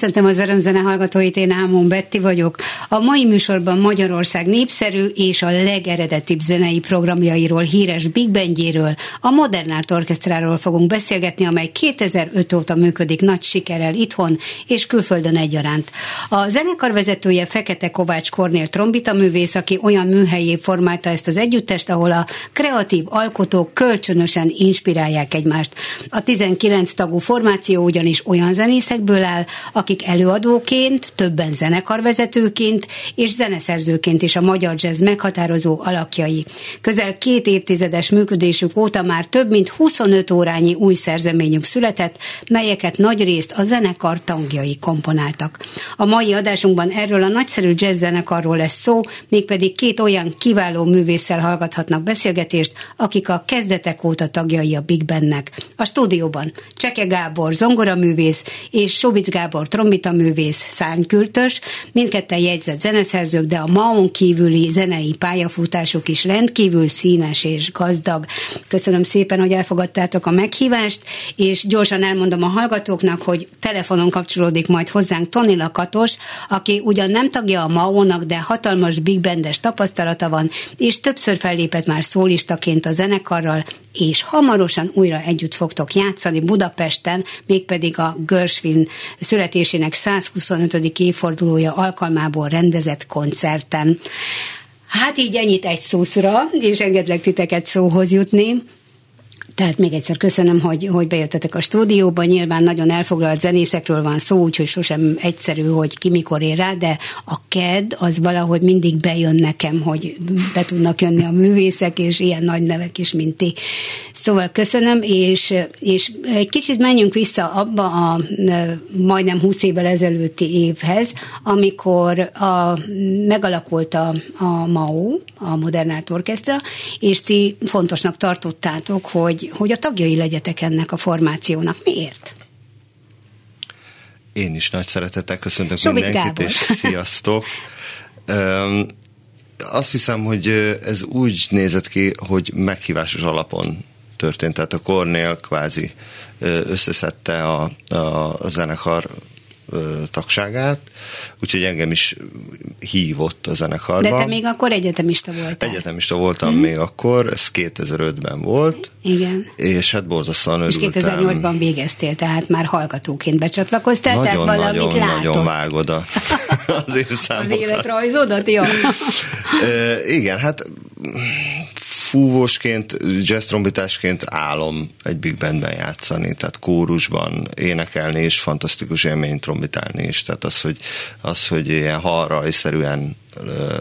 Köszöntöm az örömzene hallgatóit, én Ámon Betti vagyok. A mai műsorban Magyarország népszerű és a legeredetibb zenei programjairól, híres Big Bandjéről, a Modern Art Orchestráról fogunk beszélgetni, amely 2005 óta működik nagy sikerrel itthon és külföldön egyaránt. A zenekar vezetője Fekete Kovács Kornél trombita művész, aki olyan műhelyé formálta ezt az együttest, ahol a kreatív alkotók kölcsönösen inspirálják egymást. A 19 tagú formáció ugyanis olyan zenészekből áll, akik előadóként, többen zenekarvezetőként és zeneszerzőként is a magyar jazz meghatározó alakjai. Közel két évtizedes működésük óta már több mint 25 órányi új szerzeményük született, melyeket nagyrészt a zenekar tagjai komponáltak. A mai adásunkban erről a nagyszerű jazz lesz szó, mégpedig két olyan kiváló művésszel hallgathatnak beszélgetést, akik a kezdetek óta tagjai a Big Bandnek. A stúdióban Cseke Gábor, zongoraművész és Sobic Gábor trombita művész, szárnykültös, mindketten jegyzett zeneszerzők, de a Maon kívüli zenei pályafutásuk is rendkívül színes és gazdag. Köszönöm szépen, hogy elfogadtátok a meghívást, és gyorsan elmondom a hallgatóknak, hogy telefonon kapcsolódik majd hozzánk Toni Lakatos, aki ugyan nem tagja a Maónak, de hatalmas big bandes tapasztalata van, és többször fellépett már szólistaként a zenekarral, és hamarosan újra együtt fogtok játszani Budapesten, mégpedig a Gershwin születésének 125. évfordulója alkalmából rendezett koncerten. Hát így ennyit egy szószra, és engedlek titeket szóhoz jutni. Tehát még egyszer köszönöm, hogy, hogy bejöttetek a stúdióba. Nyilván nagyon elfoglalt zenészekről van szó, úgyhogy sosem egyszerű, hogy ki mikor ér rá, de a KED az valahogy mindig bejön nekem, hogy be tudnak jönni a művészek, és ilyen nagy nevek is, mint ti. Szóval köszönöm, és, és egy kicsit menjünk vissza abba a majdnem 20 évvel ezelőtti évhez, amikor a, megalakult a, a MAO, a Modern Art Orchestra, és ti fontosnak tartottátok, hogy hogy, a tagjai legyetek ennek a formációnak. Miért? Én is nagy szeretettel köszöntök Sobic mindenkit, Gábor. és sziasztok! Azt hiszem, hogy ez úgy nézett ki, hogy meghívásos alapon történt. Tehát a Kornél kvázi összeszedte a, a, a zenekar tagságát, úgyhogy engem is hívott a zenekarba. De te még akkor egyetemista voltál. Egyetemista voltam hmm. még akkor, ez 2005-ben volt. Igen. És hát borzasztóan örültem. És 2008-ban végeztél, tehát már hallgatóként becsatlakoztál, nagyon, tehát valamit nagyon, látott. Nagyon vágod a, az én Az életrajzodat, jó. igen, hát fúvósként, jazz trombitásként álom egy big bandben játszani, tehát kórusban énekelni és fantasztikus élmény trombitálni is, tehát az, hogy, az, hogy ilyen halrajszerűen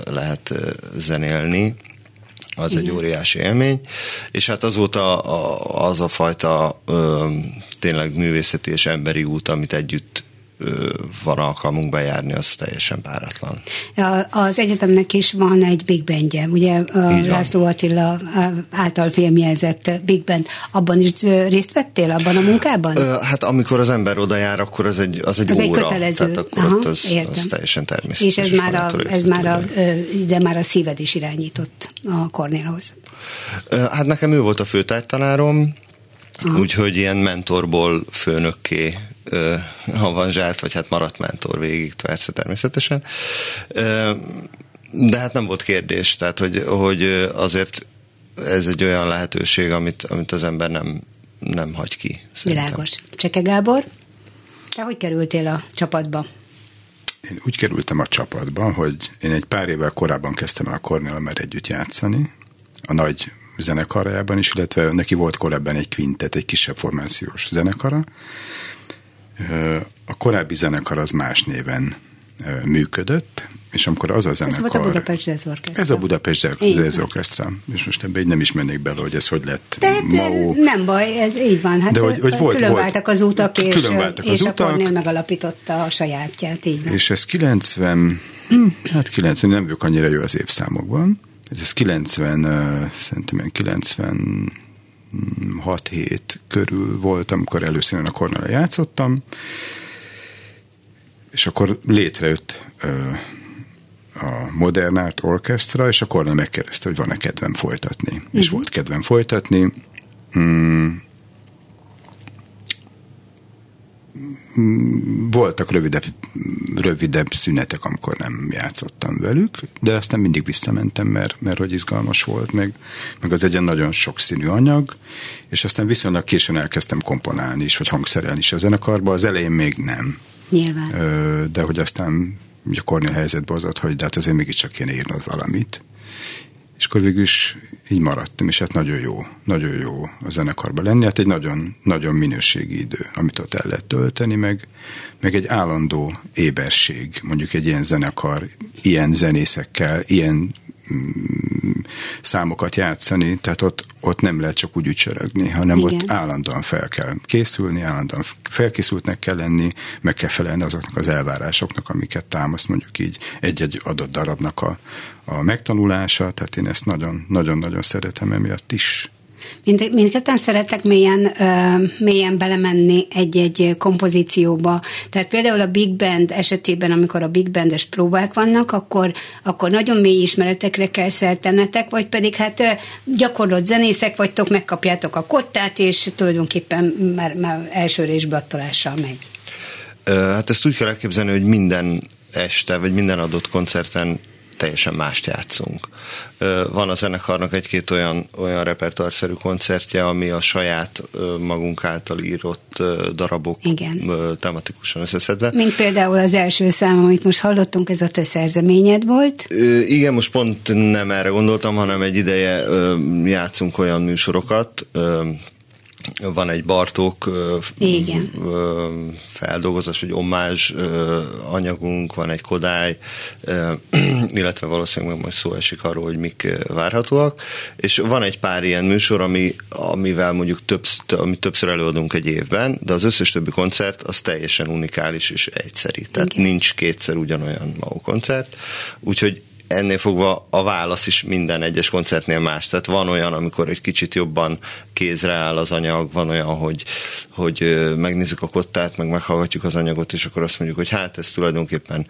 lehet zenélni, az Igen. egy óriási élmény, és hát azóta az a fajta ö, tényleg művészeti és emberi út, amit együtt van alkalmunk bejárni, az teljesen páratlan. Az egyetemnek is van egy Big Bandje, ugye a László Attila által filmjelzett Big Band. Abban is részt vettél, abban a munkában? Hát amikor az ember oda jár, akkor az egy, az egy az óra. egy kötelező. Tehát akkor Aha, ott az, az teljesen természetes. És ez már, a, ez már a, de már a szíved is irányított a Kornélhoz. Hát nekem ő volt a főtártanárom, úgyhogy ilyen mentorból főnökké avanzsált, vagy hát maradt mentor végig, persze természetesen. De hát nem volt kérdés, tehát hogy, hogy azért ez egy olyan lehetőség, amit, amit az ember nem, nem hagy ki. Szerintem. Világos. Cseke Gábor, te hogy kerültél a csapatba? Én úgy kerültem a csapatba, hogy én egy pár évvel korábban kezdtem el a Cornell mer együtt játszani, a nagy zenekarjában is, illetve neki volt korábban egy quintet, egy kisebb formációs zenekara, a korábbi zenekar az más néven működött, és amikor az a zenekar... Ez volt a Budapest Jazz Orchestra. Ez a Budapest Jazz Orchestra. És most ebbe így nem is mennék bele, hogy ez hogy lett De Mao. Nem baj, ez így van. Hát De hogy, hogy volt, különváltak az utak, és, különváltak és az utak, akkor megalapította a sajátját. Így van. És ez 90, hm, hát 90, nem vagyok annyira jó az évszámokban. Ez 90, szerintem 90 6 hét körül volt, amikor először a Cornell játszottam, és akkor létrejött a Modern Art Orchestra, és a Cornell megkérdezte, hogy van-e kedvem folytatni. Uh-huh. És mhm. volt kedvem folytatni. Mm, voltak rövidebb, rövidebb szünetek, amikor nem játszottam velük, de aztán mindig visszamentem, mert, mert hogy izgalmas volt, meg, meg az egy nagyon sokszínű anyag, és aztán viszonylag későn elkezdtem komponálni is, vagy hangszerelni is a zenekarba, az elején még nem. Nyilván. De hogy aztán ugye Kornél helyzetbe hozott, hogy de hát azért mégiscsak kéne írnod valamit. És akkor végül is így maradtam, és hát nagyon jó, nagyon jó a zenekarban lenni. Hát egy nagyon, nagyon minőségi idő, amit ott el lehet tölteni, meg, meg egy állandó éberség, mondjuk egy ilyen zenekar, ilyen zenészekkel, ilyen mm, számokat játszani, tehát ott, ott nem lehet csak úgy ücsörögni, hanem Igen. ott állandóan fel kell készülni, állandóan felkészültnek kell lenni, meg kell felelni azoknak az elvárásoknak, amiket támaszt mondjuk így egy-egy adott darabnak a, a megtanulása, tehát én ezt nagyon-nagyon szeretem emiatt is. Mind, mindketten szeretek mélyen, mélyen belemenni egy-egy kompozícióba. Tehát például a Big Band esetében, amikor a Big Bandes próbák vannak, akkor, akkor nagyon mély ismeretekre kell szertenetek, vagy pedig hát gyakorlott zenészek vagytok, megkapjátok a kottát, és tulajdonképpen már, már első résblattolással megy. Hát ezt úgy kell elképzelni, hogy minden este, vagy minden adott koncerten teljesen mást játszunk. Van a zenekarnak egy-két olyan, olyan repertoárszerű koncertje, ami a saját magunk által írott darabok Igen. tematikusan összeszedve. Mint például az első szám, amit most hallottunk, ez a te szerzeményed volt? Igen, most pont nem erre gondoltam, hanem egy ideje játszunk olyan műsorokat, van egy Bartók Igen. feldolgozás, vagy omázs anyagunk, van egy Kodály, illetve valószínűleg majd szó esik arról, hogy mik várhatóak, és van egy pár ilyen műsor, ami, amivel mondjuk többsz, amit többször előadunk egy évben, de az összes többi koncert az teljesen unikális és egyszeri. Tehát Igen. nincs kétszer ugyanolyan MAU koncert, úgyhogy ennél fogva a válasz is minden egyes koncertnél más. Tehát van olyan, amikor egy kicsit jobban kézre áll az anyag, van olyan, hogy, hogy megnézzük a kottát, meg meghallgatjuk az anyagot, és akkor azt mondjuk, hogy hát ez tulajdonképpen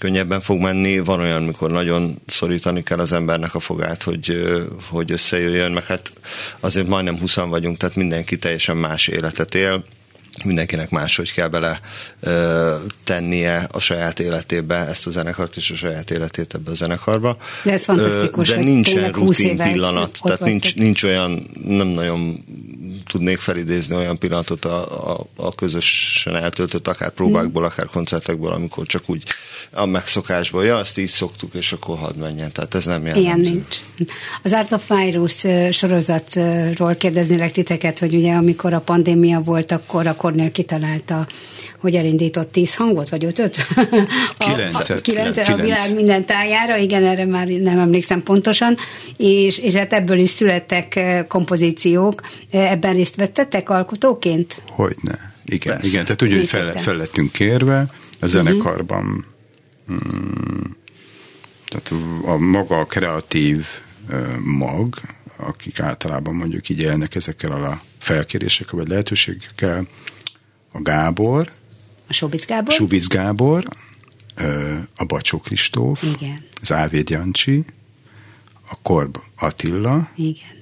könnyebben fog menni. Van olyan, amikor nagyon szorítani kell az embernek a fogát, hogy, hogy összejöjjön, meg hát azért majdnem 20 vagyunk, tehát mindenki teljesen más életet él mindenkinek máshogy kell bele ö, tennie a saját életébe ezt a zenekart és a saját életét ebbe a zenekarba. De ez fantasztikus, De nincsen rutin pillanat, tehát nincs, nincs olyan, nem nagyon tudnék felidézni olyan pillanatot a, a, a közösen eltöltött akár próbákból, hmm. akár koncertekből, amikor csak úgy a megszokásból, ja, ezt így szoktuk, és akkor hadd menjen. Tehát ez nem jelent. Ilyen nincs. Az Art of Virus sorozatról kérdeznélek titeket, hogy ugye amikor a pandémia volt, akkor a Cornél kitalálta, hogy elindított tíz hangot, vagy ötöt? Kilencet. Kilencet a világ minden tájára, igen, erre már nem emlékszem pontosan, és, és hát ebből is születtek kompozíciók. Ebben részt vettetek alkotóként? Hogyne. Igen, Persze. igen, tehát úgy, hogy fel, fel lettünk kérve, a mhm. zenekarban hmm, tehát a maga a kreatív mag, akik általában mondjuk így élnek ezekkel a felkérésekkel vagy lehetőségekkel, a Gábor, a Subic Gábor, Subic Gábor a Bacsó Kristóf, Igen. az Ávéd Jancsi, a Korb Attila, Igen.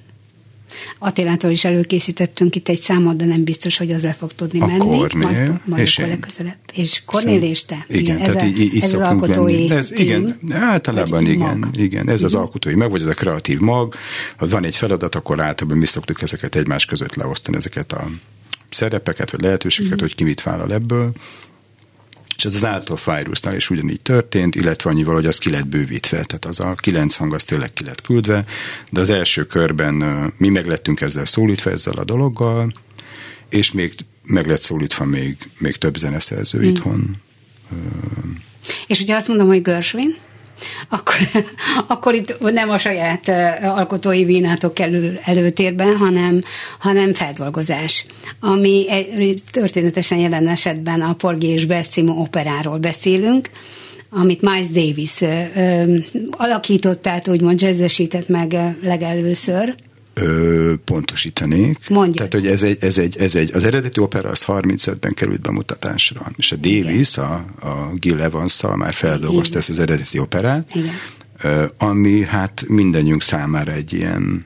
Attilától is előkészítettünk itt egy számot, de nem biztos, hogy az le fog tudni a menni. Kornél, majd, majd és legközelebb. És Kornél és te. Igen, igen tehát ez, így, így ez az alkotói ez, Igen, általában igen, mag. igen, ez az alkotói meg, vagy ez a kreatív mag. Ha van egy feladat, akkor általában mi szoktuk ezeket egymás között leosztani, ezeket a szerepeket, vagy lehetőségeket, mm. hogy ki mit vállal ebből. És ez az által Virusnál is ugyanígy történt, illetve annyival, hogy az ki lett bővítve, tehát az a kilenc hang az tényleg ki lett küldve, de az első körben mi meg lettünk ezzel szólítva, ezzel a dologgal, és még meg lett szólítva még, még több zeneszerző mm. itthon. És ugye azt mondom, hogy Gershwin, akkor, akkor itt nem a saját alkotói vínátok kerül előtérben, hanem, hanem feldolgozás, ami történetesen jelen esetben a Porgy és Bess című operáról beszélünk, amit Miles Davis ö, ö, alakított, tehát úgymond jazzesített meg legelőször. Ö, pontosítanék. Mondja. Tehát, hogy ez egy, ez egy, ez egy, az eredeti opera az 35-ben került bemutatásra, és a Davis, a, a Gil evans már feldolgozta Igen. ezt az eredeti operát, Igen. ami hát mindannyiunk számára egy ilyen,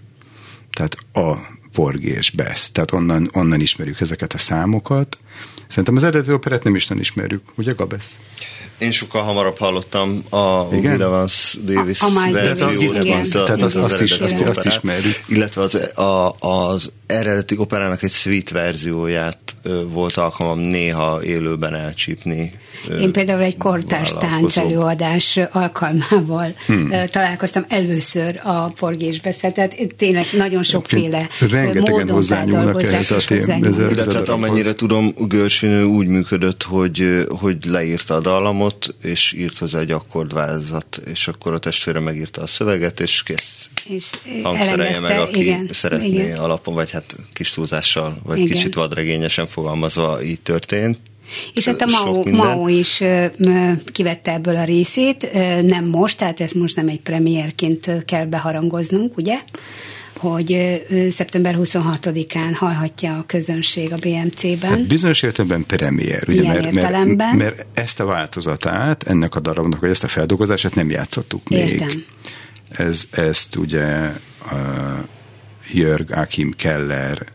tehát a Porgy és Bess. Tehát onnan, onnan ismerjük ezeket a számokat. Szerintem az eredeti operát nem is nem ismerjük, ugye Gabesz? Én sokkal hamarabb hallottam a Will Evans Davis A- a verziót, igen. mint a- Tehát mint azt- azt is- azt- ismerjük. Illetve az, a, az eredeti operának egy suite verzióját ö, volt alkalmam néha élőben elcsípni. ö, Én például egy kortárs tánc előadás alkalmával hmm. találkoztam először a porgésbeszél, tehát tényleg nagyon sokféle Rengetegen módon hozzányúlnak ehhez a és tém- hozzányúlnak. ezzel- Illetve amennyire tudom, Görsvinő úgy működött, hogy, hogy leírta a dallamot, és írt hozzá egy akkordvázat, és akkor a testvére megírta a szöveget, és kész. És Hangszerelje meg, aki igen, szeretné igen. alapon, vagy hát kis túlzással, vagy Igen. kicsit vadregényesen fogalmazva így történt. És hát a Mao. Mao is kivette ebből a részét, nem most, tehát ez most nem egy premierként kell beharangoznunk, ugye? Hogy szeptember 26-án hallhatja a közönség a BMC-ben. Hát bizonyos értelemben premier, ugye, Milyen mert, értelemben? mert, mert ezt a változatát, ennek a darabnak, vagy ezt a feldolgozását nem játszottuk még. Értem. Ez, ezt ugye Jörg Achim Keller,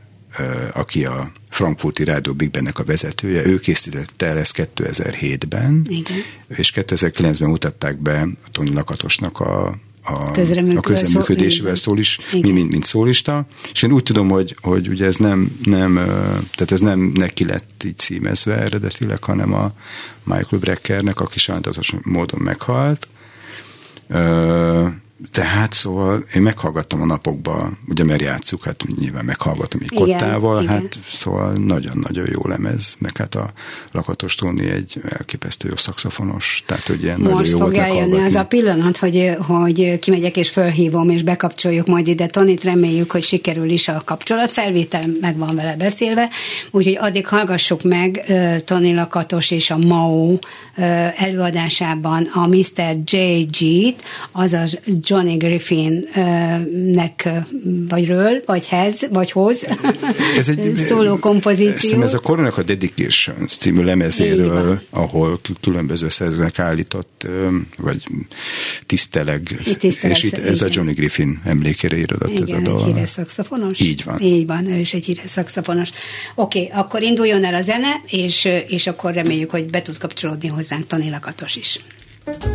aki a Frankfurti Rádió Big Bandnek a vezetője, ő készítette el ezt 2007-ben, Igen. és 2009-ben mutatták be a Tony Lakatosnak a a, a közreműködésével szó- szól is, Igen. mint, mint szólista, és én úgy tudom, hogy, hogy ugye ez nem, nem, tehát ez nem neki lett így címezve eredetileg, hanem a Michael Breckernek, aki sajnálatos módon meghalt. Tehát szóval én meghallgattam a napokban, ugye mert játsszuk, hát nyilván meghallgatom egy kottával, igen. hát szóval nagyon-nagyon jó lemez, meg hát a Lakatos Tóni egy elképesztő jó szakszofonos, tehát hogy ilyen nagyon Most jó fog eljönni az a pillanat, hogy, hogy kimegyek és fölhívom, és bekapcsoljuk majd ide Tonit, reméljük, hogy sikerül is a kapcsolat, felvétel meg van vele beszélve, úgyhogy addig hallgassuk meg Toni Lakatos és a Mao előadásában a Mr. J.G.-t, azaz Johnny Griffin-nek vagy ről, vagy hez, vagy hoz Ez egy szóló kompozíció. Ez a Coronak a Dedications című lemezéről, ahol különböző szerzőnek állított, vagy tiszteleg, Így tiszteleg, és itt ez a igen. Johnny Griffin emlékére írodott ez a Igen, egy dal. híres szakszafonos. Így van. Így van, ő is egy híres szakszafonos. Oké, okay, akkor induljon el a zene, és, és akkor reméljük, hogy be tud kapcsolódni hozzánk Toni Lakatos is. Thank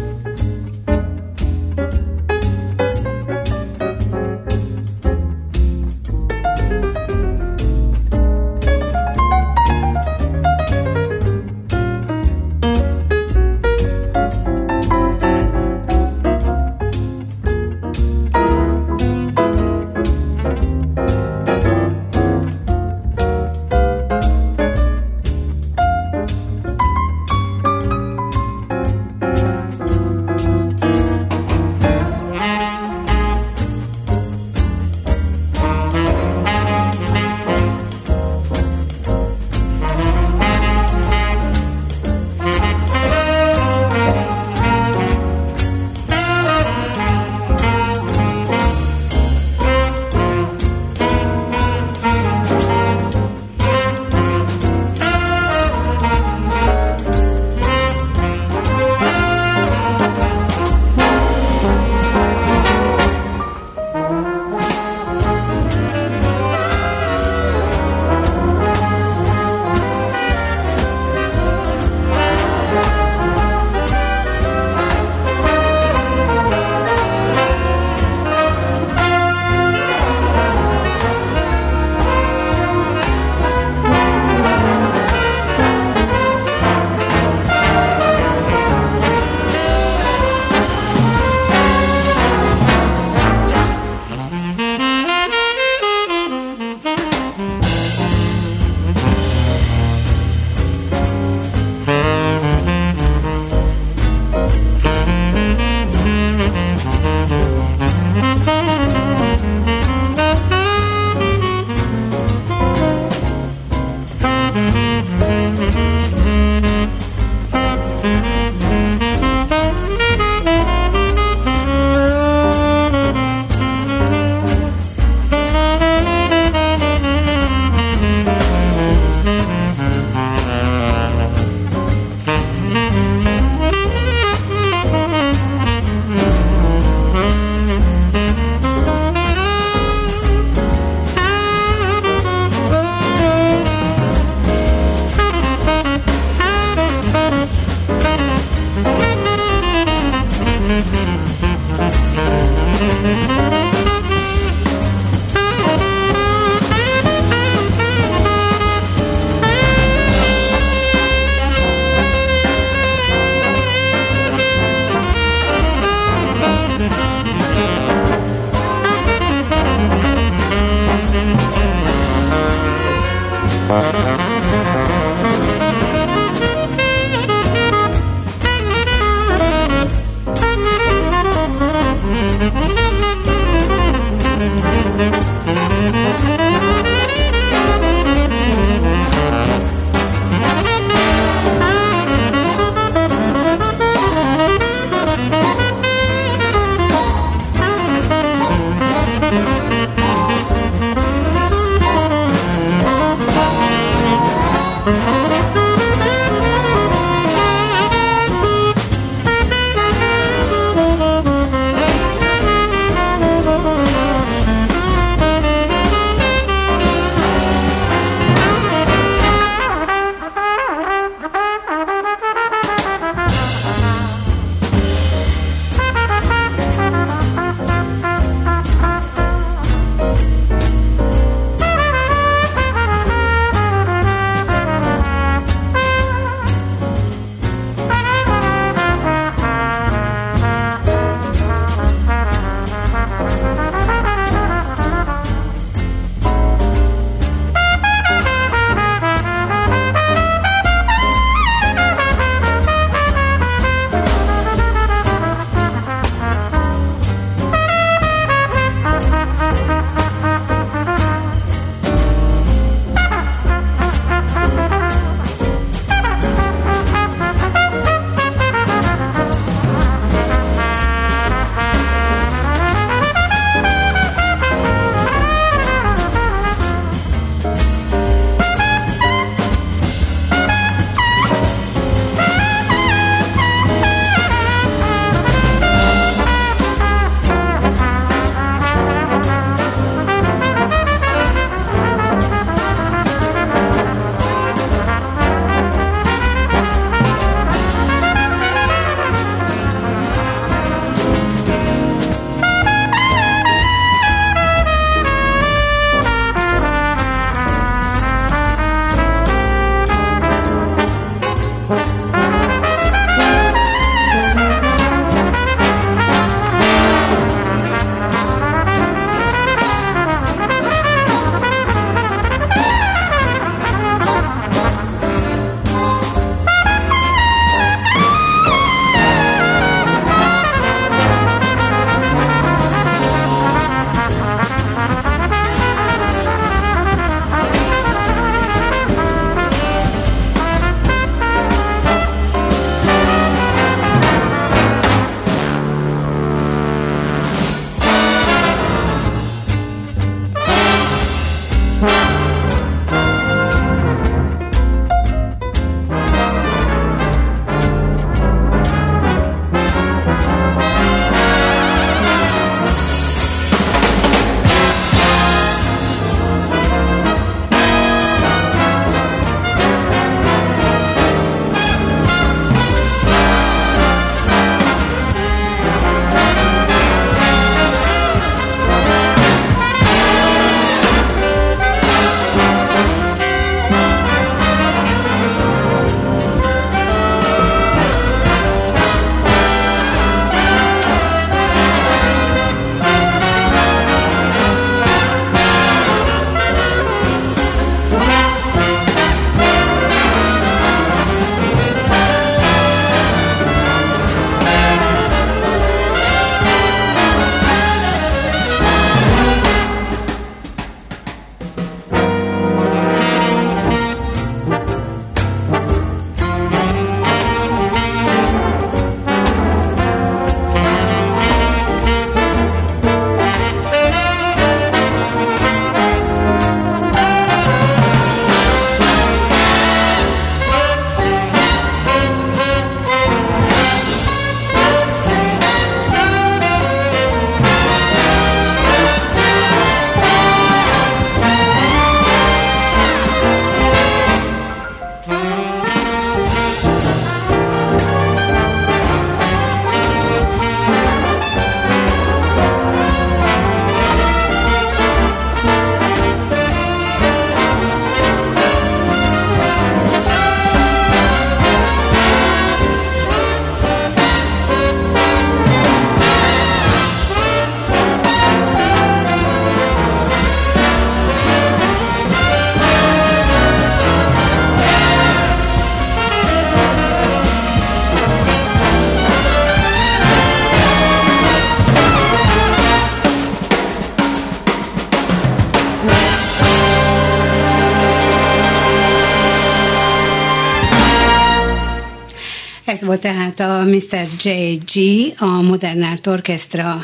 tehát a Mr. J.G. a Modern Art Orchestra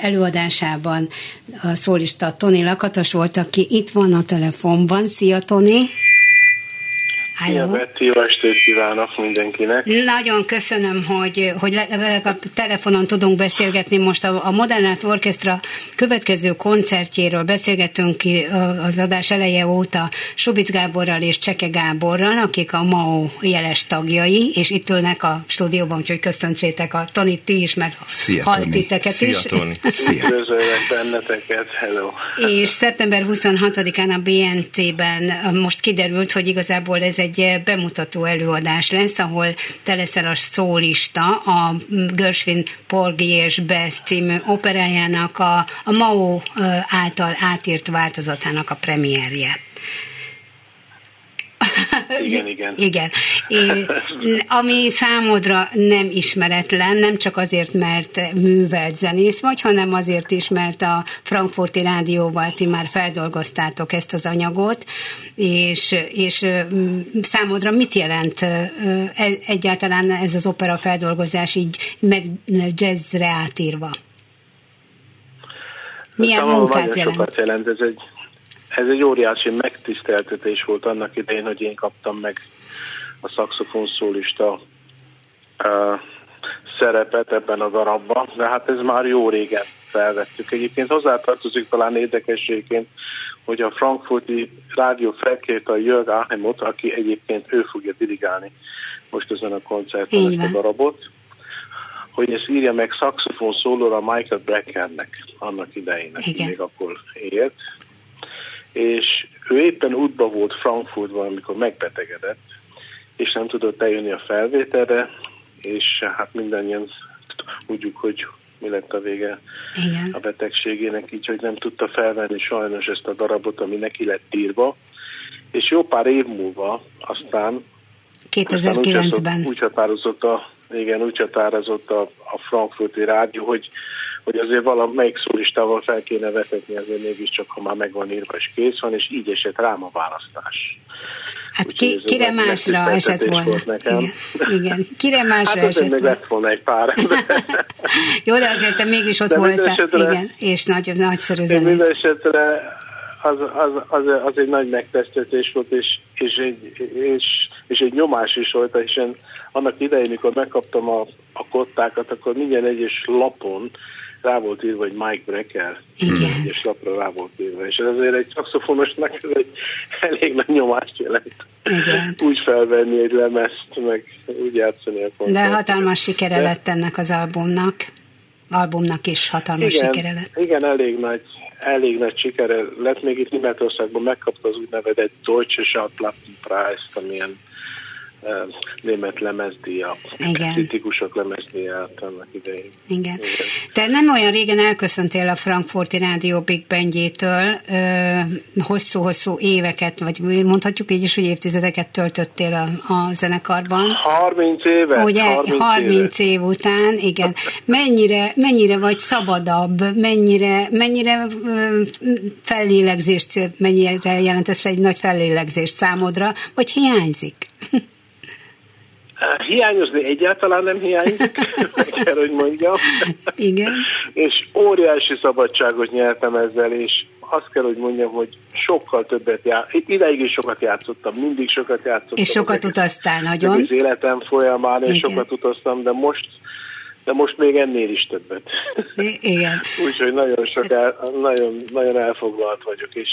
előadásában a szólista Tony Lakatos volt, aki itt van a telefonban. Szia, Tony! Szia, Betty, jó estét kívánok mindenkinek. Nagyon köszönöm, hogy, hogy legalább telefonon tudunk beszélgetni. Most a, a Modernát Orkestra következő koncertjéről beszélgetünk ki az adás eleje óta Subic Gáborral és Cseke Gáborral, akik a MAO jeles tagjai, és itt ülnek a stúdióban, úgyhogy köszöntsétek a Toni ti is, mert Szia, halt titeket Szia, is. Toni. Szia. Üdvözöllek benneteket, hello. És szeptember 26-án a BNC-ben most kiderült, hogy igazából ez egy bemutató előadás lesz, ahol te leszel a szólista a Gershwin Porgy és Bess című operájának a, a Mao által átírt változatának a premierje. Igen, igen. Igen. É, ami számodra nem ismeretlen, nem csak azért, mert művelt zenész vagy, hanem azért is, mert a Frankfurti Rádióval ti már feldolgoztátok ezt az anyagot, és, és számodra mit jelent e, egyáltalán ez az opera feldolgozás így meg jazzre átírva? Milyen Számomra munkát nagyon jelent? sokat jelent. Ez egy, ez egy óriási megtiszteltetés volt annak idején, hogy én kaptam meg a szaxofon szólista uh, szerepet ebben a darabban, de hát ez már jó régen felvettük. Egyébként hozzátartozik talán érdekességként, hogy a frankfurti rádió felkérte a Jörg Ahemot, aki egyébként ő fogja dirigálni most ezen a koncerten ezt a darabot, hogy ezt írja meg szaxofon szólóra Michael Breckernek annak idején, aki még akkor élt. És ő éppen útba volt Frankfurtban, amikor megbetegedett, és nem tudott eljönni a felvételre, és hát mindannyian tudjuk, hogy mi lett a vége Igen. a betegségének, így, hogy nem tudta felvenni sajnos ezt a darabot, ami neki lett írva. És jó pár év múlva aztán aztán úgy 2009-ben. hatott- Úgy határozott a, igen, úgy határozott a, a frankfurti rádió, hogy, hogy azért valamelyik szólistával fel kéne vetetni, azért mégiscsak, ha már megvan írva és kész van, és így esett rám a választás. Hát ki, kire másra esett volna? nekem. Igen. Igen. Kire másra Hát esett volna? lett volna egy pár. Jó, de azért te mégis ott De voltál. Igen, és nagy, nagyszerű De minden zenész. esetre az, az, az, az egy nagy megtesztetés volt, és, és, egy, és, és egy nyomás is volt, hiszen annak idején, mikor megkaptam a, a kottákat, akkor minden egyes lapon rá volt írva, hogy Mike Brecker. Igen. Egyes lapra rá volt írva. És azért egy szakszofonosnak ez egy elég nagy nyomást jelent. Igen. Úgy felvenni egy lemezt, meg úgy játszani a De koncertet. hatalmas sikere De- lett ennek az albumnak. Albumnak is hatalmas igen, sikere lett. Igen, elég nagy, elég nagy sikere lett. Még itt Németországban megkapta az úgynevezett Deutsche Schallplattenpreis, amilyen uh, német lemezdia, Igen. kritikusok lemezdiát annak idején. Igen. Te nem olyan régen elköszöntél a Frankfurti Rádió Big Bandjétől, hosszú-hosszú éveket, vagy mondhatjuk így is, hogy évtizedeket töltöttél a, a zenekarban. 30 éve. Ugye, 30, 30 év után, igen. Mennyire, mennyire vagy szabadabb, mennyire, mennyire fellélegzést, mennyire jelent ez egy nagy fellélegzést számodra, vagy hiányzik? Hiányozni egyáltalán nem hiányzik, kell, hogy mondjam. Igen. és óriási szabadságot nyertem ezzel, és azt kell, hogy mondjam, hogy sokkal többet jár. Ideig is sokat játszottam, mindig sokat játszottam. És sokat egész- utaztál nagyon. Az életem folyamán, és Igen. sokat utaztam, de most de most még ennél is többet. Igen. Úgyhogy nagyon, sok el, nagyon, nagyon elfoglalt vagyok, és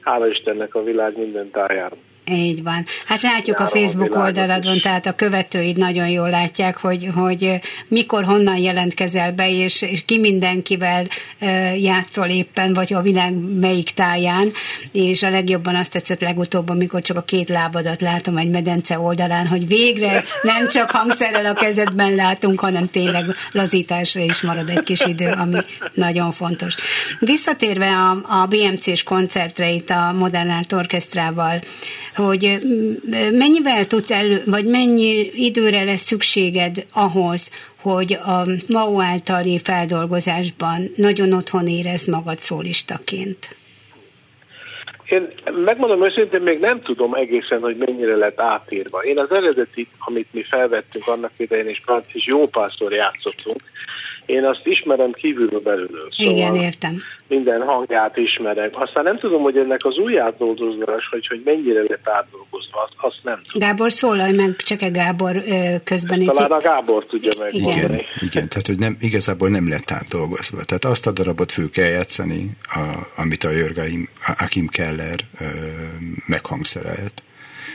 hála Istennek a világ minden tájára. Így van. Hát látjuk a Járom a Facebook világot oldalodon, is. tehát a követőid nagyon jól látják, hogy, hogy mikor, honnan jelentkezel be, és ki mindenkivel játszol éppen, vagy a világ melyik táján, és a legjobban azt tetszett legutóbb, amikor csak a két lábadat látom egy medence oldalán, hogy végre nem csak hangszerrel a kezedben látunk, hanem tényleg lazításra is marad egy kis idő, ami nagyon fontos. Visszatérve a, a BMC-s koncertre itt a Modern Art Orchestrával, hogy mennyivel tudsz elő, vagy mennyi időre lesz szükséged ahhoz, hogy a MAU általi feldolgozásban nagyon otthon érezd magad szólistaként? én megmondom őszintén, még nem tudom egészen, hogy mennyire lett átírva. Én az eredeti, amit mi felvettünk annak idején, és, és jó párszor játszottunk, én azt ismerem kívülről belülről. Szóval Igen, értem. Minden hangját ismerem. Aztán nem tudom, hogy ennek az új átdolgozás, hogy, hogy mennyire lett átdolgozva, azt, azt nem tudom. Gábor, szólalj meg, csak a Gábor közben. Talán a Gábor tudja meg. Igen, igen, tehát hogy nem, igazából nem lett átdolgozva. Tehát azt a darabot fő kell játszani, a, amit a Jörgaim, Akim Keller ö, meghangszerelt.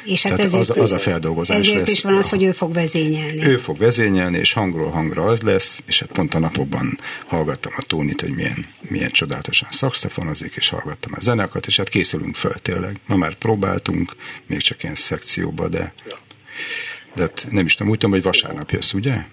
És hát ezért, az, az a feldolgozás ezért lesz. is van az, hogy ő fog vezényelni. Ő fog vezényelni, és hangról hangra az lesz, és hát pont a napokban hallgattam a Tónit, hogy milyen, milyen csodálatosan szakszafonozik, és hallgattam a zenekat, és hát készülünk föl tényleg. Ma már próbáltunk, még csak ilyen szekcióba, de, de hát nem is tudom, úgy tudom, hogy vasárnap jössz, ugye?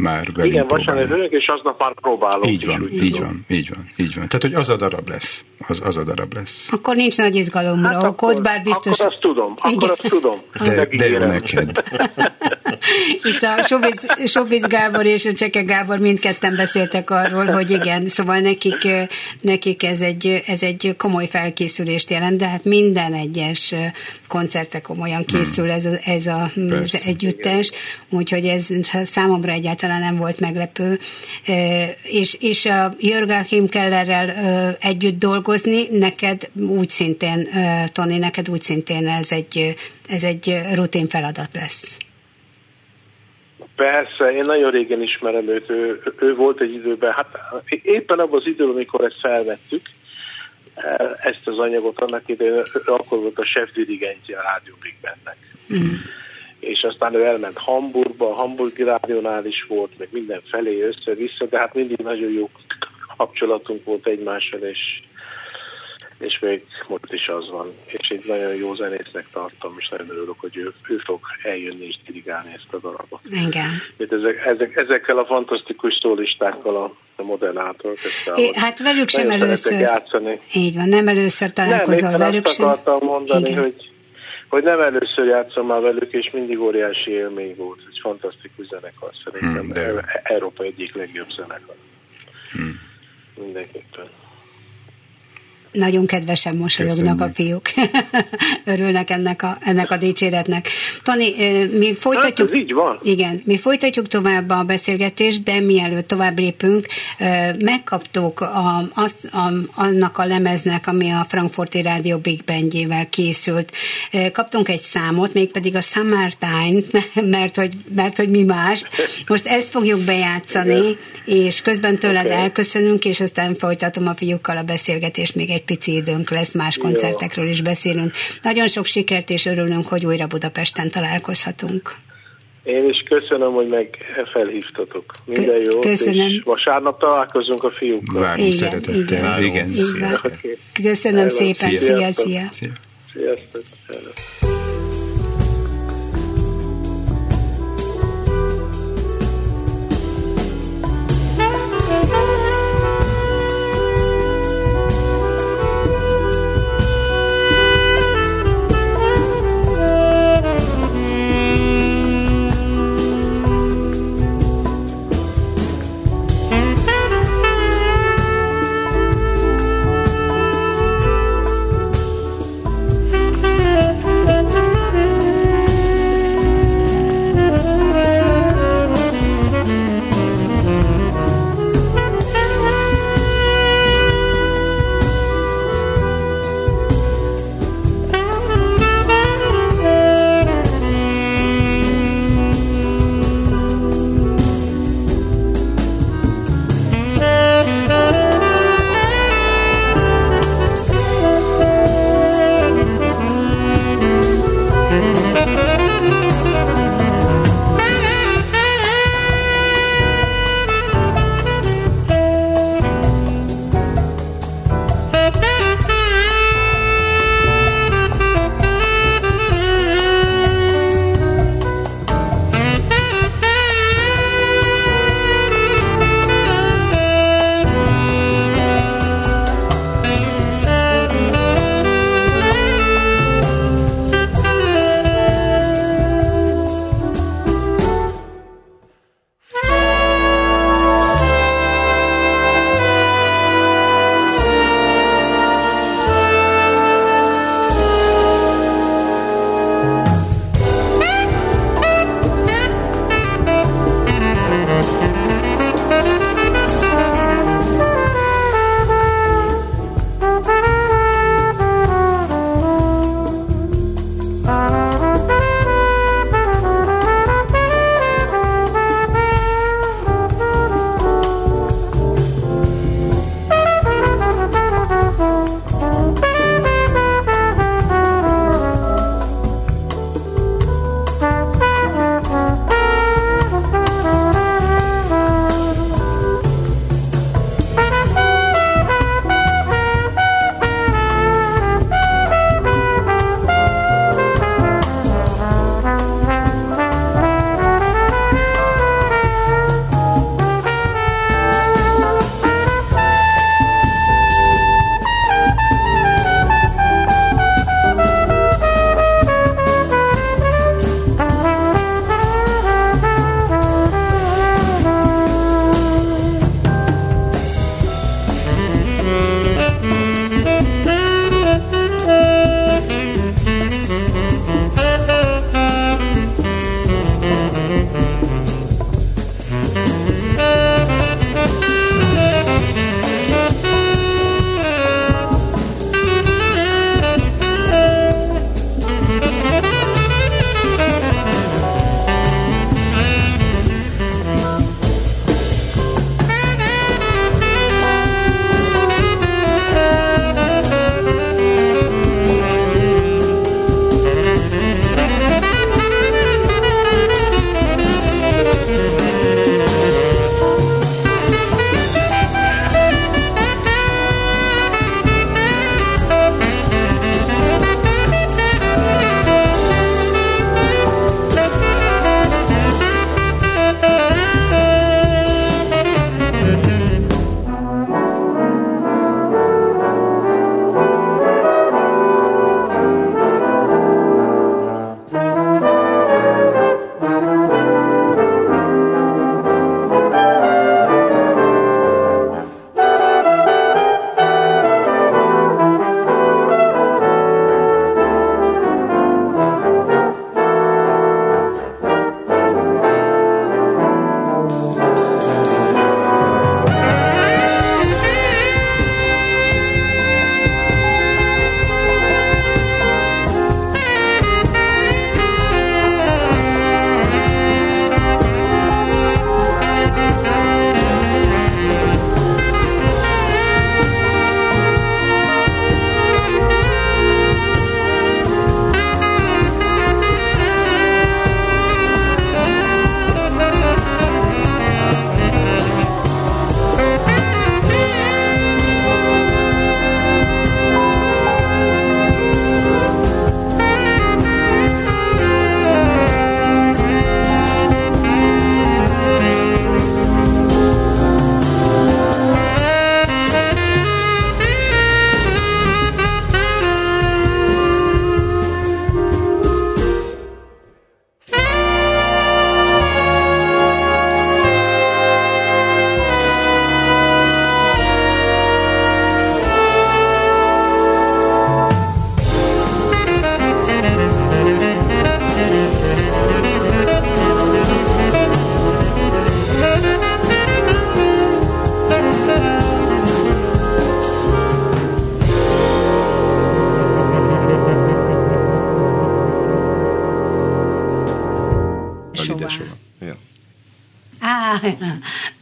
Már velünk Igen, vasárnap jövök, és aznap már próbálom. Így van, így, így van, így van, így van. Tehát, hogy az a darab lesz. Az, az a darab lesz. Akkor nincs nagy izgalomra hát okod, akkor, bár biztos... Akkor azt tudom, akkor Igen. azt tudom. De, de jó neked. Itt a Sobiz, Sobiz Gábor és a Cseke Gábor mindketten beszéltek arról, hogy igen, szóval nekik, nekik ez, egy, ez egy komoly felkészülést jelent, de hát minden egyes koncertre komolyan készül ez, a, ez a, az együttes, úgyhogy ez számomra egyáltalán nem volt meglepő. És, és a Jörg Kellerrel együtt dolgozni, neked úgy szintén, Tony, neked úgy szintén ez egy, ez egy rutin feladat lesz. Persze, én nagyon régen ismerem őt, ő, ő volt egy időben, hát éppen abban az időben, amikor ezt felvettük, ezt az anyagot annak idején, akkor volt a chef dirigentje a Rádió Big Bandnek. Mm. És aztán ő elment Hamburgba, a Hamburgi Rádiónál is volt, meg mindenfelé össze-vissza, de hát mindig nagyon jó kapcsolatunk volt egymással, és és még most is az van. És egy nagyon jó zenésznek tartom, és nagyon örülök, hogy ő, ő fog eljönni és dirigálni ezt a darabot. Igen. Ezek, ezek, ezekkel a fantasztikus szólistákkal a, a modern Hát velük sem először. Játszani. Így van, nem először találkozol nem, velük azt sem. akartam mondani, Igen. hogy hogy nem először játszom már velük, és mindig óriási élmény volt. Egy fantasztikus zenekar szerintem. Hmm, de... Európa egyik legjobb zenekar. Hmm. Mindenképpen. Nagyon kedvesen mosolyognak Köszönjük. a fiúk. Örülnek ennek a, ennek a dicséretnek. Tani, mi folytatjuk... Hát így van. Igen, mi folytatjuk tovább a beszélgetést, de mielőtt tovább lépünk, megkaptuk a, azt, a, annak a lemeznek, ami a Frankfurti Rádió Big Bandjével készült. Kaptunk egy számot, mégpedig a Summertime, mert hogy, mert hogy mi más. Most ezt fogjuk bejátszani, Igen. és közben tőled okay. elköszönünk, és aztán folytatom a fiúkkal a beszélgetést még egy egy pici időnk lesz, más koncertekről is beszélünk. Nagyon sok sikert, és örülünk, hogy újra Budapesten találkozhatunk. Én is köszönöm, hogy meg felhívtatok. Minden jó. Köszönöm. És vasárnap találkozunk a fiúkkal. Várunk igen, szeretettel. Igen. igen. igen. Okay. Köszönöm szépen. Szia, szia. szia. Sziasztok.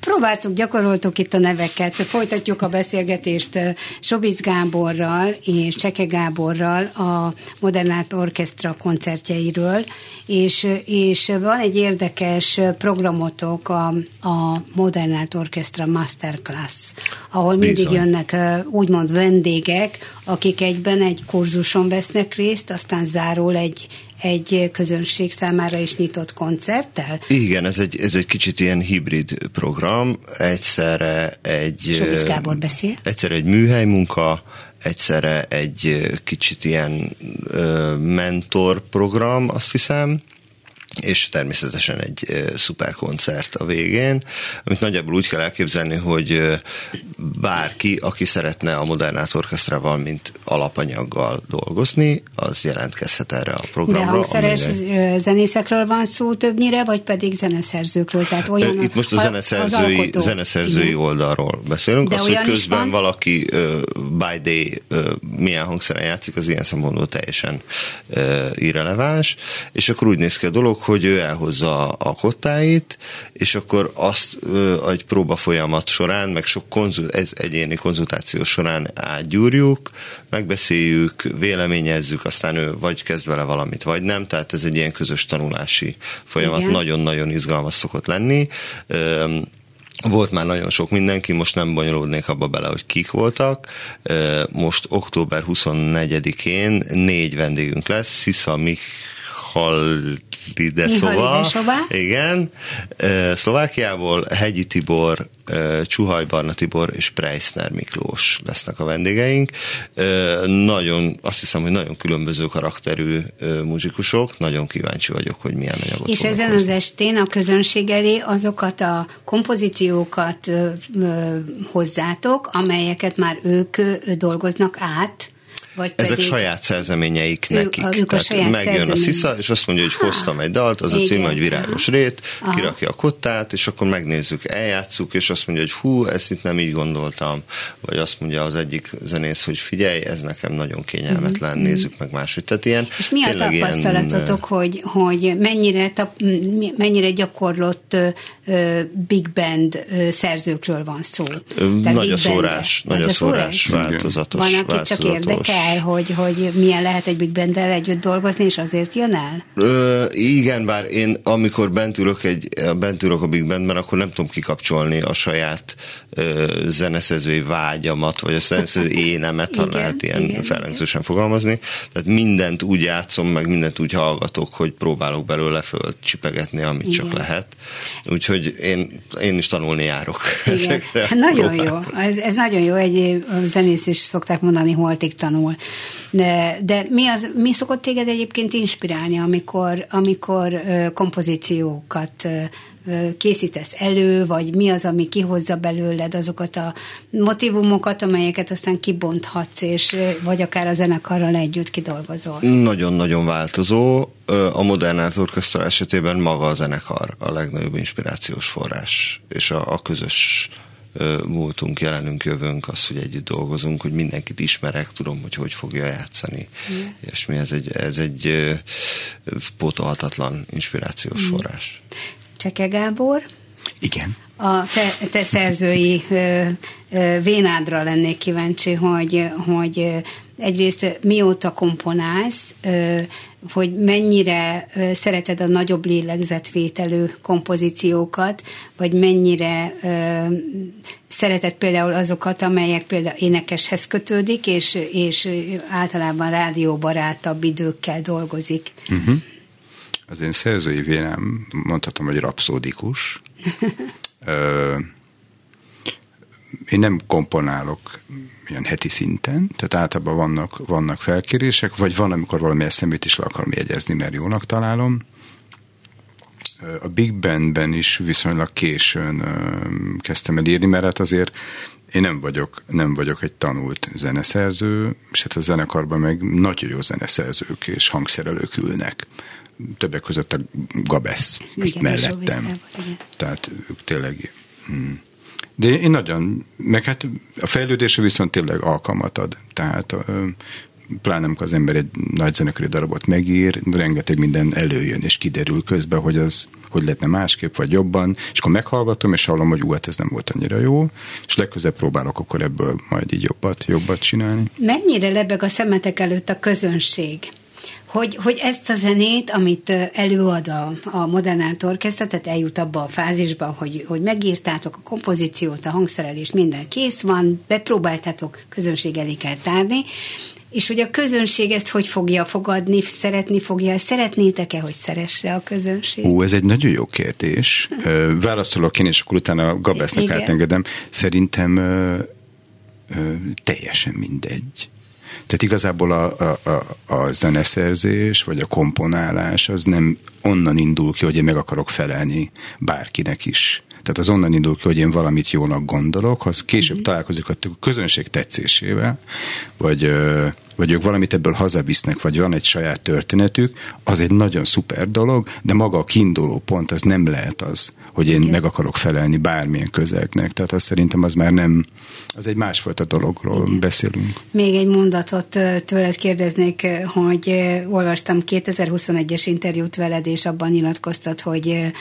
Próbáltuk, gyakoroltuk itt a neveket. Folytatjuk a beszélgetést Sobisz Gáborral és Cseke Gáborral a Modern Art Orchestra koncertjeiről, és, és van egy érdekes programotok a, a Modern Art Orchestra Masterclass, ahol mindig Bizony. jönnek úgymond vendégek, akik egyben egy kurzuson vesznek részt, aztán zárul egy, egy közönség számára is nyitott koncerttel? Igen, ez egy, ez egy kicsit ilyen hibrid program, egyszerre egy... Sobisz Gábor beszél. Egyszerre egy műhely munka, egyszerre egy kicsit ilyen mentor program, azt hiszem, és természetesen egy szuper koncert a végén, amit nagyjából úgy kell elképzelni, hogy bárki, aki szeretne a Modernát Orchestrával, mint alapanyaggal dolgozni, az jelentkezhet erre a programra. De hangszeres amire... zenészekről van szó többnyire, vagy pedig zeneszerzőkről? Tehát olyan Itt most a zeneszerzői, zeneszerzői oldalról beszélünk. De az, hogy közben van... valaki by day milyen hangszeren játszik, az ilyen szempontból teljesen irreleváns, és akkor úgy néz ki a dolog, hogy ő elhozza a kottáit, és akkor azt egy próba folyamat során, meg sok konzul, ez egyéni konzultáció során átgyúrjuk, megbeszéljük, véleményezzük, aztán ő vagy kezd vele valamit, vagy nem, tehát ez egy ilyen közös tanulási folyamat, nagyon-nagyon izgalmas szokott lenni. Volt már nagyon sok mindenki, most nem bonyolódnék abba bele, hogy kik voltak. Most október 24-én négy vendégünk lesz, Szisza Mik Halideszova. Igen. Szlovákiából Hegyi Tibor, Csuhaj Barna Tibor és Preissner Miklós lesznek a vendégeink. Nagyon, azt hiszem, hogy nagyon különböző karakterű muzsikusok. Nagyon kíváncsi vagyok, hogy milyen anyagot És ezen hozni. az estén a közönség elé azokat a kompozíciókat hozzátok, amelyeket már ők dolgoznak át, vagy Ezek pedig saját szerzeményeik ő, nekik. A, Tehát megjön a Szisza, és azt mondja, hogy hoztam egy dalt, az Igen. a cím, hogy Virágos Rét, Aha. kirakja a kottát, és akkor megnézzük, eljátszuk, és azt mondja, hogy hú, ezt itt nem így gondoltam. Vagy azt mondja az egyik zenész, hogy figyelj, ez nekem nagyon kényelmetlen, mm-hmm. nézzük meg máshogy. Tehát ilyen, és mi a tapasztalatotok, ilyen, hogy, hogy mennyire, tap, mennyire gyakorlott uh, big band uh, szerzőkről van szó? Tehát nagy a szórás, nagy a szórás, változatos. Van, aki csak érdekel, el, hogy, hogy milyen lehet egy Big band együtt dolgozni, és azért jön el? Ö, igen, bár én amikor bent ülök, egy, bent ülök a Big Bandben, akkor nem tudom kikapcsolni a saját ö, zeneszerzői vágyamat, vagy a zeneszerzői énemet, ha lehet ilyen felrengzősen fogalmazni. Tehát mindent úgy játszom, meg mindent úgy hallgatok, hogy próbálok belőle föl csipegetni, amit igen. csak lehet. Úgyhogy én, én is tanulni járok. Igen. Ezekre nagyon próbálok. jó. Ez, ez nagyon jó. Egy zenész is szokták mondani, holtig tanul. De, de mi, az, mi szokott téged egyébként inspirálni, amikor, amikor kompozíciókat készítesz elő, vagy mi az, ami kihozza belőled azokat a motivumokat, amelyeket aztán kibonthatsz, és vagy akár a zenekarral együtt kidolgozol? Nagyon-nagyon változó. A modern orchestra esetében maga a zenekar a legnagyobb inspirációs forrás, és a, a közös múltunk, jelenünk, jövőnk, az, hogy együtt dolgozunk, hogy mindenkit ismerek, tudom, hogy hogy fogja játszani. Mm. És mi ez egy, ez egy pótolhatatlan inspirációs mm. forrás. Cseke Gábor? Igen. A te, te szerzői ö, ö, vénádra lennék kíváncsi, hogy, hogy egyrészt mióta komponálsz, hogy mennyire szereted a nagyobb lélegzetvételű kompozíciókat, vagy mennyire szereted például azokat, amelyek például énekeshez kötődik, és, és általában rádióbarátabb időkkel dolgozik. Uh-huh. Az én szerzői vélem, mondhatom, hogy rapszódikus. Ö, én nem komponálok ilyen heti szinten, tehát általában vannak, vannak felkérések, vagy van, amikor valami eszemét is le akarom jegyezni, mert jónak találom. A Big Bandben is viszonylag későn kezdtem el írni, mert hát azért én nem vagyok, nem vagyok egy tanult zeneszerző, és hát a zenekarban meg nagyon jó zeneszerzők és hangszerelők ülnek. Többek között a Gabesz igen, mellettem. Tehát ők tényleg... Hmm de én nagyon, meg hát a fejlődésre viszont tényleg alkalmat ad. Tehát pláne amikor az ember egy nagy zenekari darabot megír, rengeteg minden előjön, és kiderül közben, hogy az hogy lehetne másképp, vagy jobban, és akkor meghallgatom, és hallom, hogy ú, hát ez nem volt annyira jó, és legközebb próbálok akkor ebből majd így jobbat, jobbat csinálni. Mennyire lebeg a szemetek előtt a közönség? Hogy, hogy ezt a zenét, amit előad a, a Modern Art Orchestra, tehát eljut abba a fázisba, hogy, hogy megírtátok a kompozíciót, a hangszerelést, minden kész van, bepróbáltátok, közönség elé kell tárni, és hogy a közönség ezt hogy fogja fogadni, szeretni fogja, szeretnétek-e, hogy szeresse a közönség? Ó, ez egy nagyon jó kérdés. Válaszolok én, és akkor utána Gabesznek átengedem. Szerintem ö, ö, teljesen mindegy. Tehát igazából a, a, a, a zeneszerzés, vagy a komponálás az nem onnan indul ki, hogy én meg akarok felelni bárkinek is. Tehát az onnan indul ki, hogy én valamit jónak gondolok, az később mm-hmm. találkozik a közönség tetszésével, vagy, vagy ők valamit ebből hazavisznek, vagy van egy saját történetük, az egy nagyon szuper dolog, de maga a kiinduló pont az nem lehet az, hogy én Igen. meg akarok felelni bármilyen közegnek. Tehát azt szerintem az már nem, az egy másfajta dologról Igen. beszélünk. Még egy mondatot tőled kérdeznék, hogy olvastam 2021-es interjút veled, és abban nyilatkoztat, hogy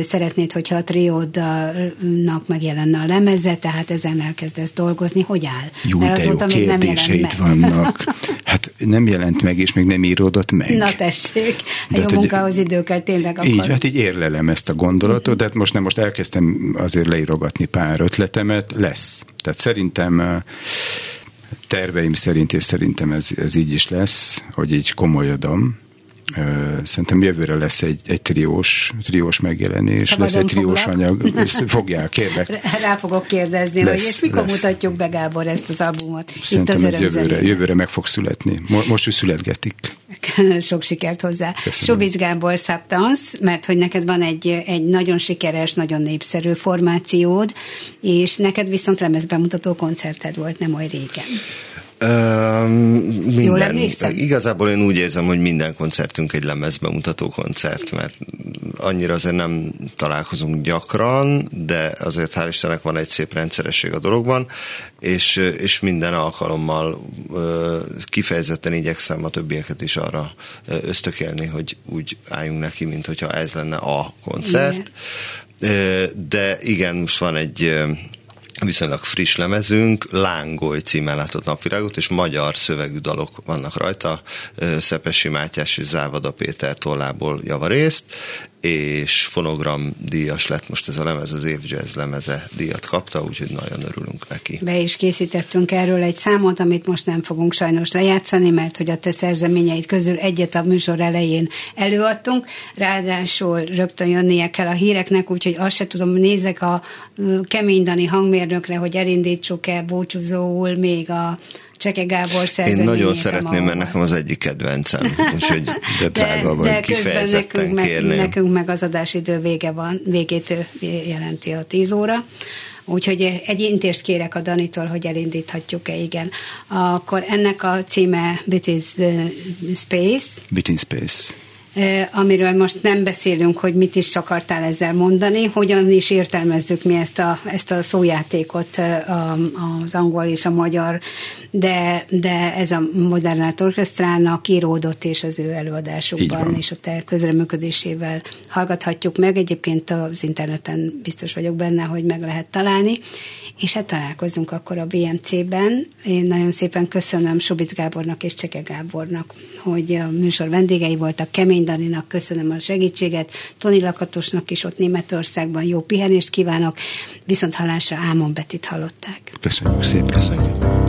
szeretnéd, hogyha a triódnak megjelenne a lemeze, tehát ezen elkezdesz dolgozni. Hogy áll? Jó, Mert azóta még nem jelent vannak. Hát nem jelent meg, és még nem íródott meg. Na tessék, a jó munkához idő kell tényleg akkor. Így, hát így érlelem ezt a gondolatot, de hát most nem most elkezdtem azért leírogatni pár ötletemet, lesz. Tehát szerintem terveim szerint, és szerintem ez, ez így is lesz, hogy így komolyodom, Szerintem jövőre lesz egy, egy triós, triós megjelenés, Szabadon lesz egy triós foglak. anyag. Fogják, kérlek. Rá fogok kérdezni, lesz, hogy és mikor lesz. mutatjuk be, Gábor, ezt az albumot? Szerintem Itt az ez jövőre, jövőre meg fog születni. Most ő születgetik. Sok sikert hozzá. Subic Gábor Substance, mert hogy neked van egy, egy nagyon sikeres, nagyon népszerű formációd, és neked viszont lemezbemutató koncerted volt nem olyan régen. Um, minden. Igazából én úgy érzem, hogy minden koncertünk egy lemezbemutató koncert, mert annyira azért nem találkozunk gyakran, de azért hál' Istennek van egy szép rendszeresség a dologban, és, és minden alkalommal kifejezetten igyekszem a többieket is arra ösztökélni, hogy úgy álljunk neki, mint hogyha ez lenne a koncert. Igen. De igen, most van egy viszonylag friss lemezünk, Lángoly címmel látott napvilágot, és magyar szövegű dalok vannak rajta, Szepesi Mátyás és Závada Péter tollából javarészt, és fonogram díjas lett most ez a lemez, az év jazz lemeze díjat kapta, úgyhogy nagyon örülünk neki. Be is készítettünk erről egy számot, amit most nem fogunk sajnos lejátszani, mert hogy a te szerzeményeid közül egyet a műsor elején előadtunk, ráadásul rögtön jönnie kell a híreknek, úgyhogy azt se tudom, nézek a kemény Dani hangmérnökre, hogy elindítsuk-e búcsúzóul még a Cseke Gábor Én nagyon szeretném, mert nekem az egyik kedvencem, úgyhogy de, de, de közben nekünk meg, nekünk meg az adásidő vége van, végét jelenti a 10 óra. Úgyhogy egy intést kérek a Danitól, hogy elindíthatjuk-e, igen. Akkor ennek a címe Between Space. Between Space amiről most nem beszélünk, hogy mit is akartál ezzel mondani, hogyan is értelmezzük mi ezt a, ezt a szójátékot, az angol és a magyar, de, de ez a Modern Art Orchestrának íródott, és az ő előadásukban és a te közreműködésével hallgathatjuk meg. Egyébként az interneten biztos vagyok benne, hogy meg lehet találni, és hát találkozunk akkor a BMC-ben. Én nagyon szépen köszönöm Subic Gábornak és Cseke Gábornak, hogy a műsor vendégei voltak, Kemény Daninak köszönöm a segítséget, Toni Lakatosnak is ott Németországban jó pihenést kívánok, viszont halásra Ámon Betit hallották. Köszönjük szépen. Köszönjük.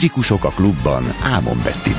Örömzene. Muzsikusok a klubban Ámon Bettivel.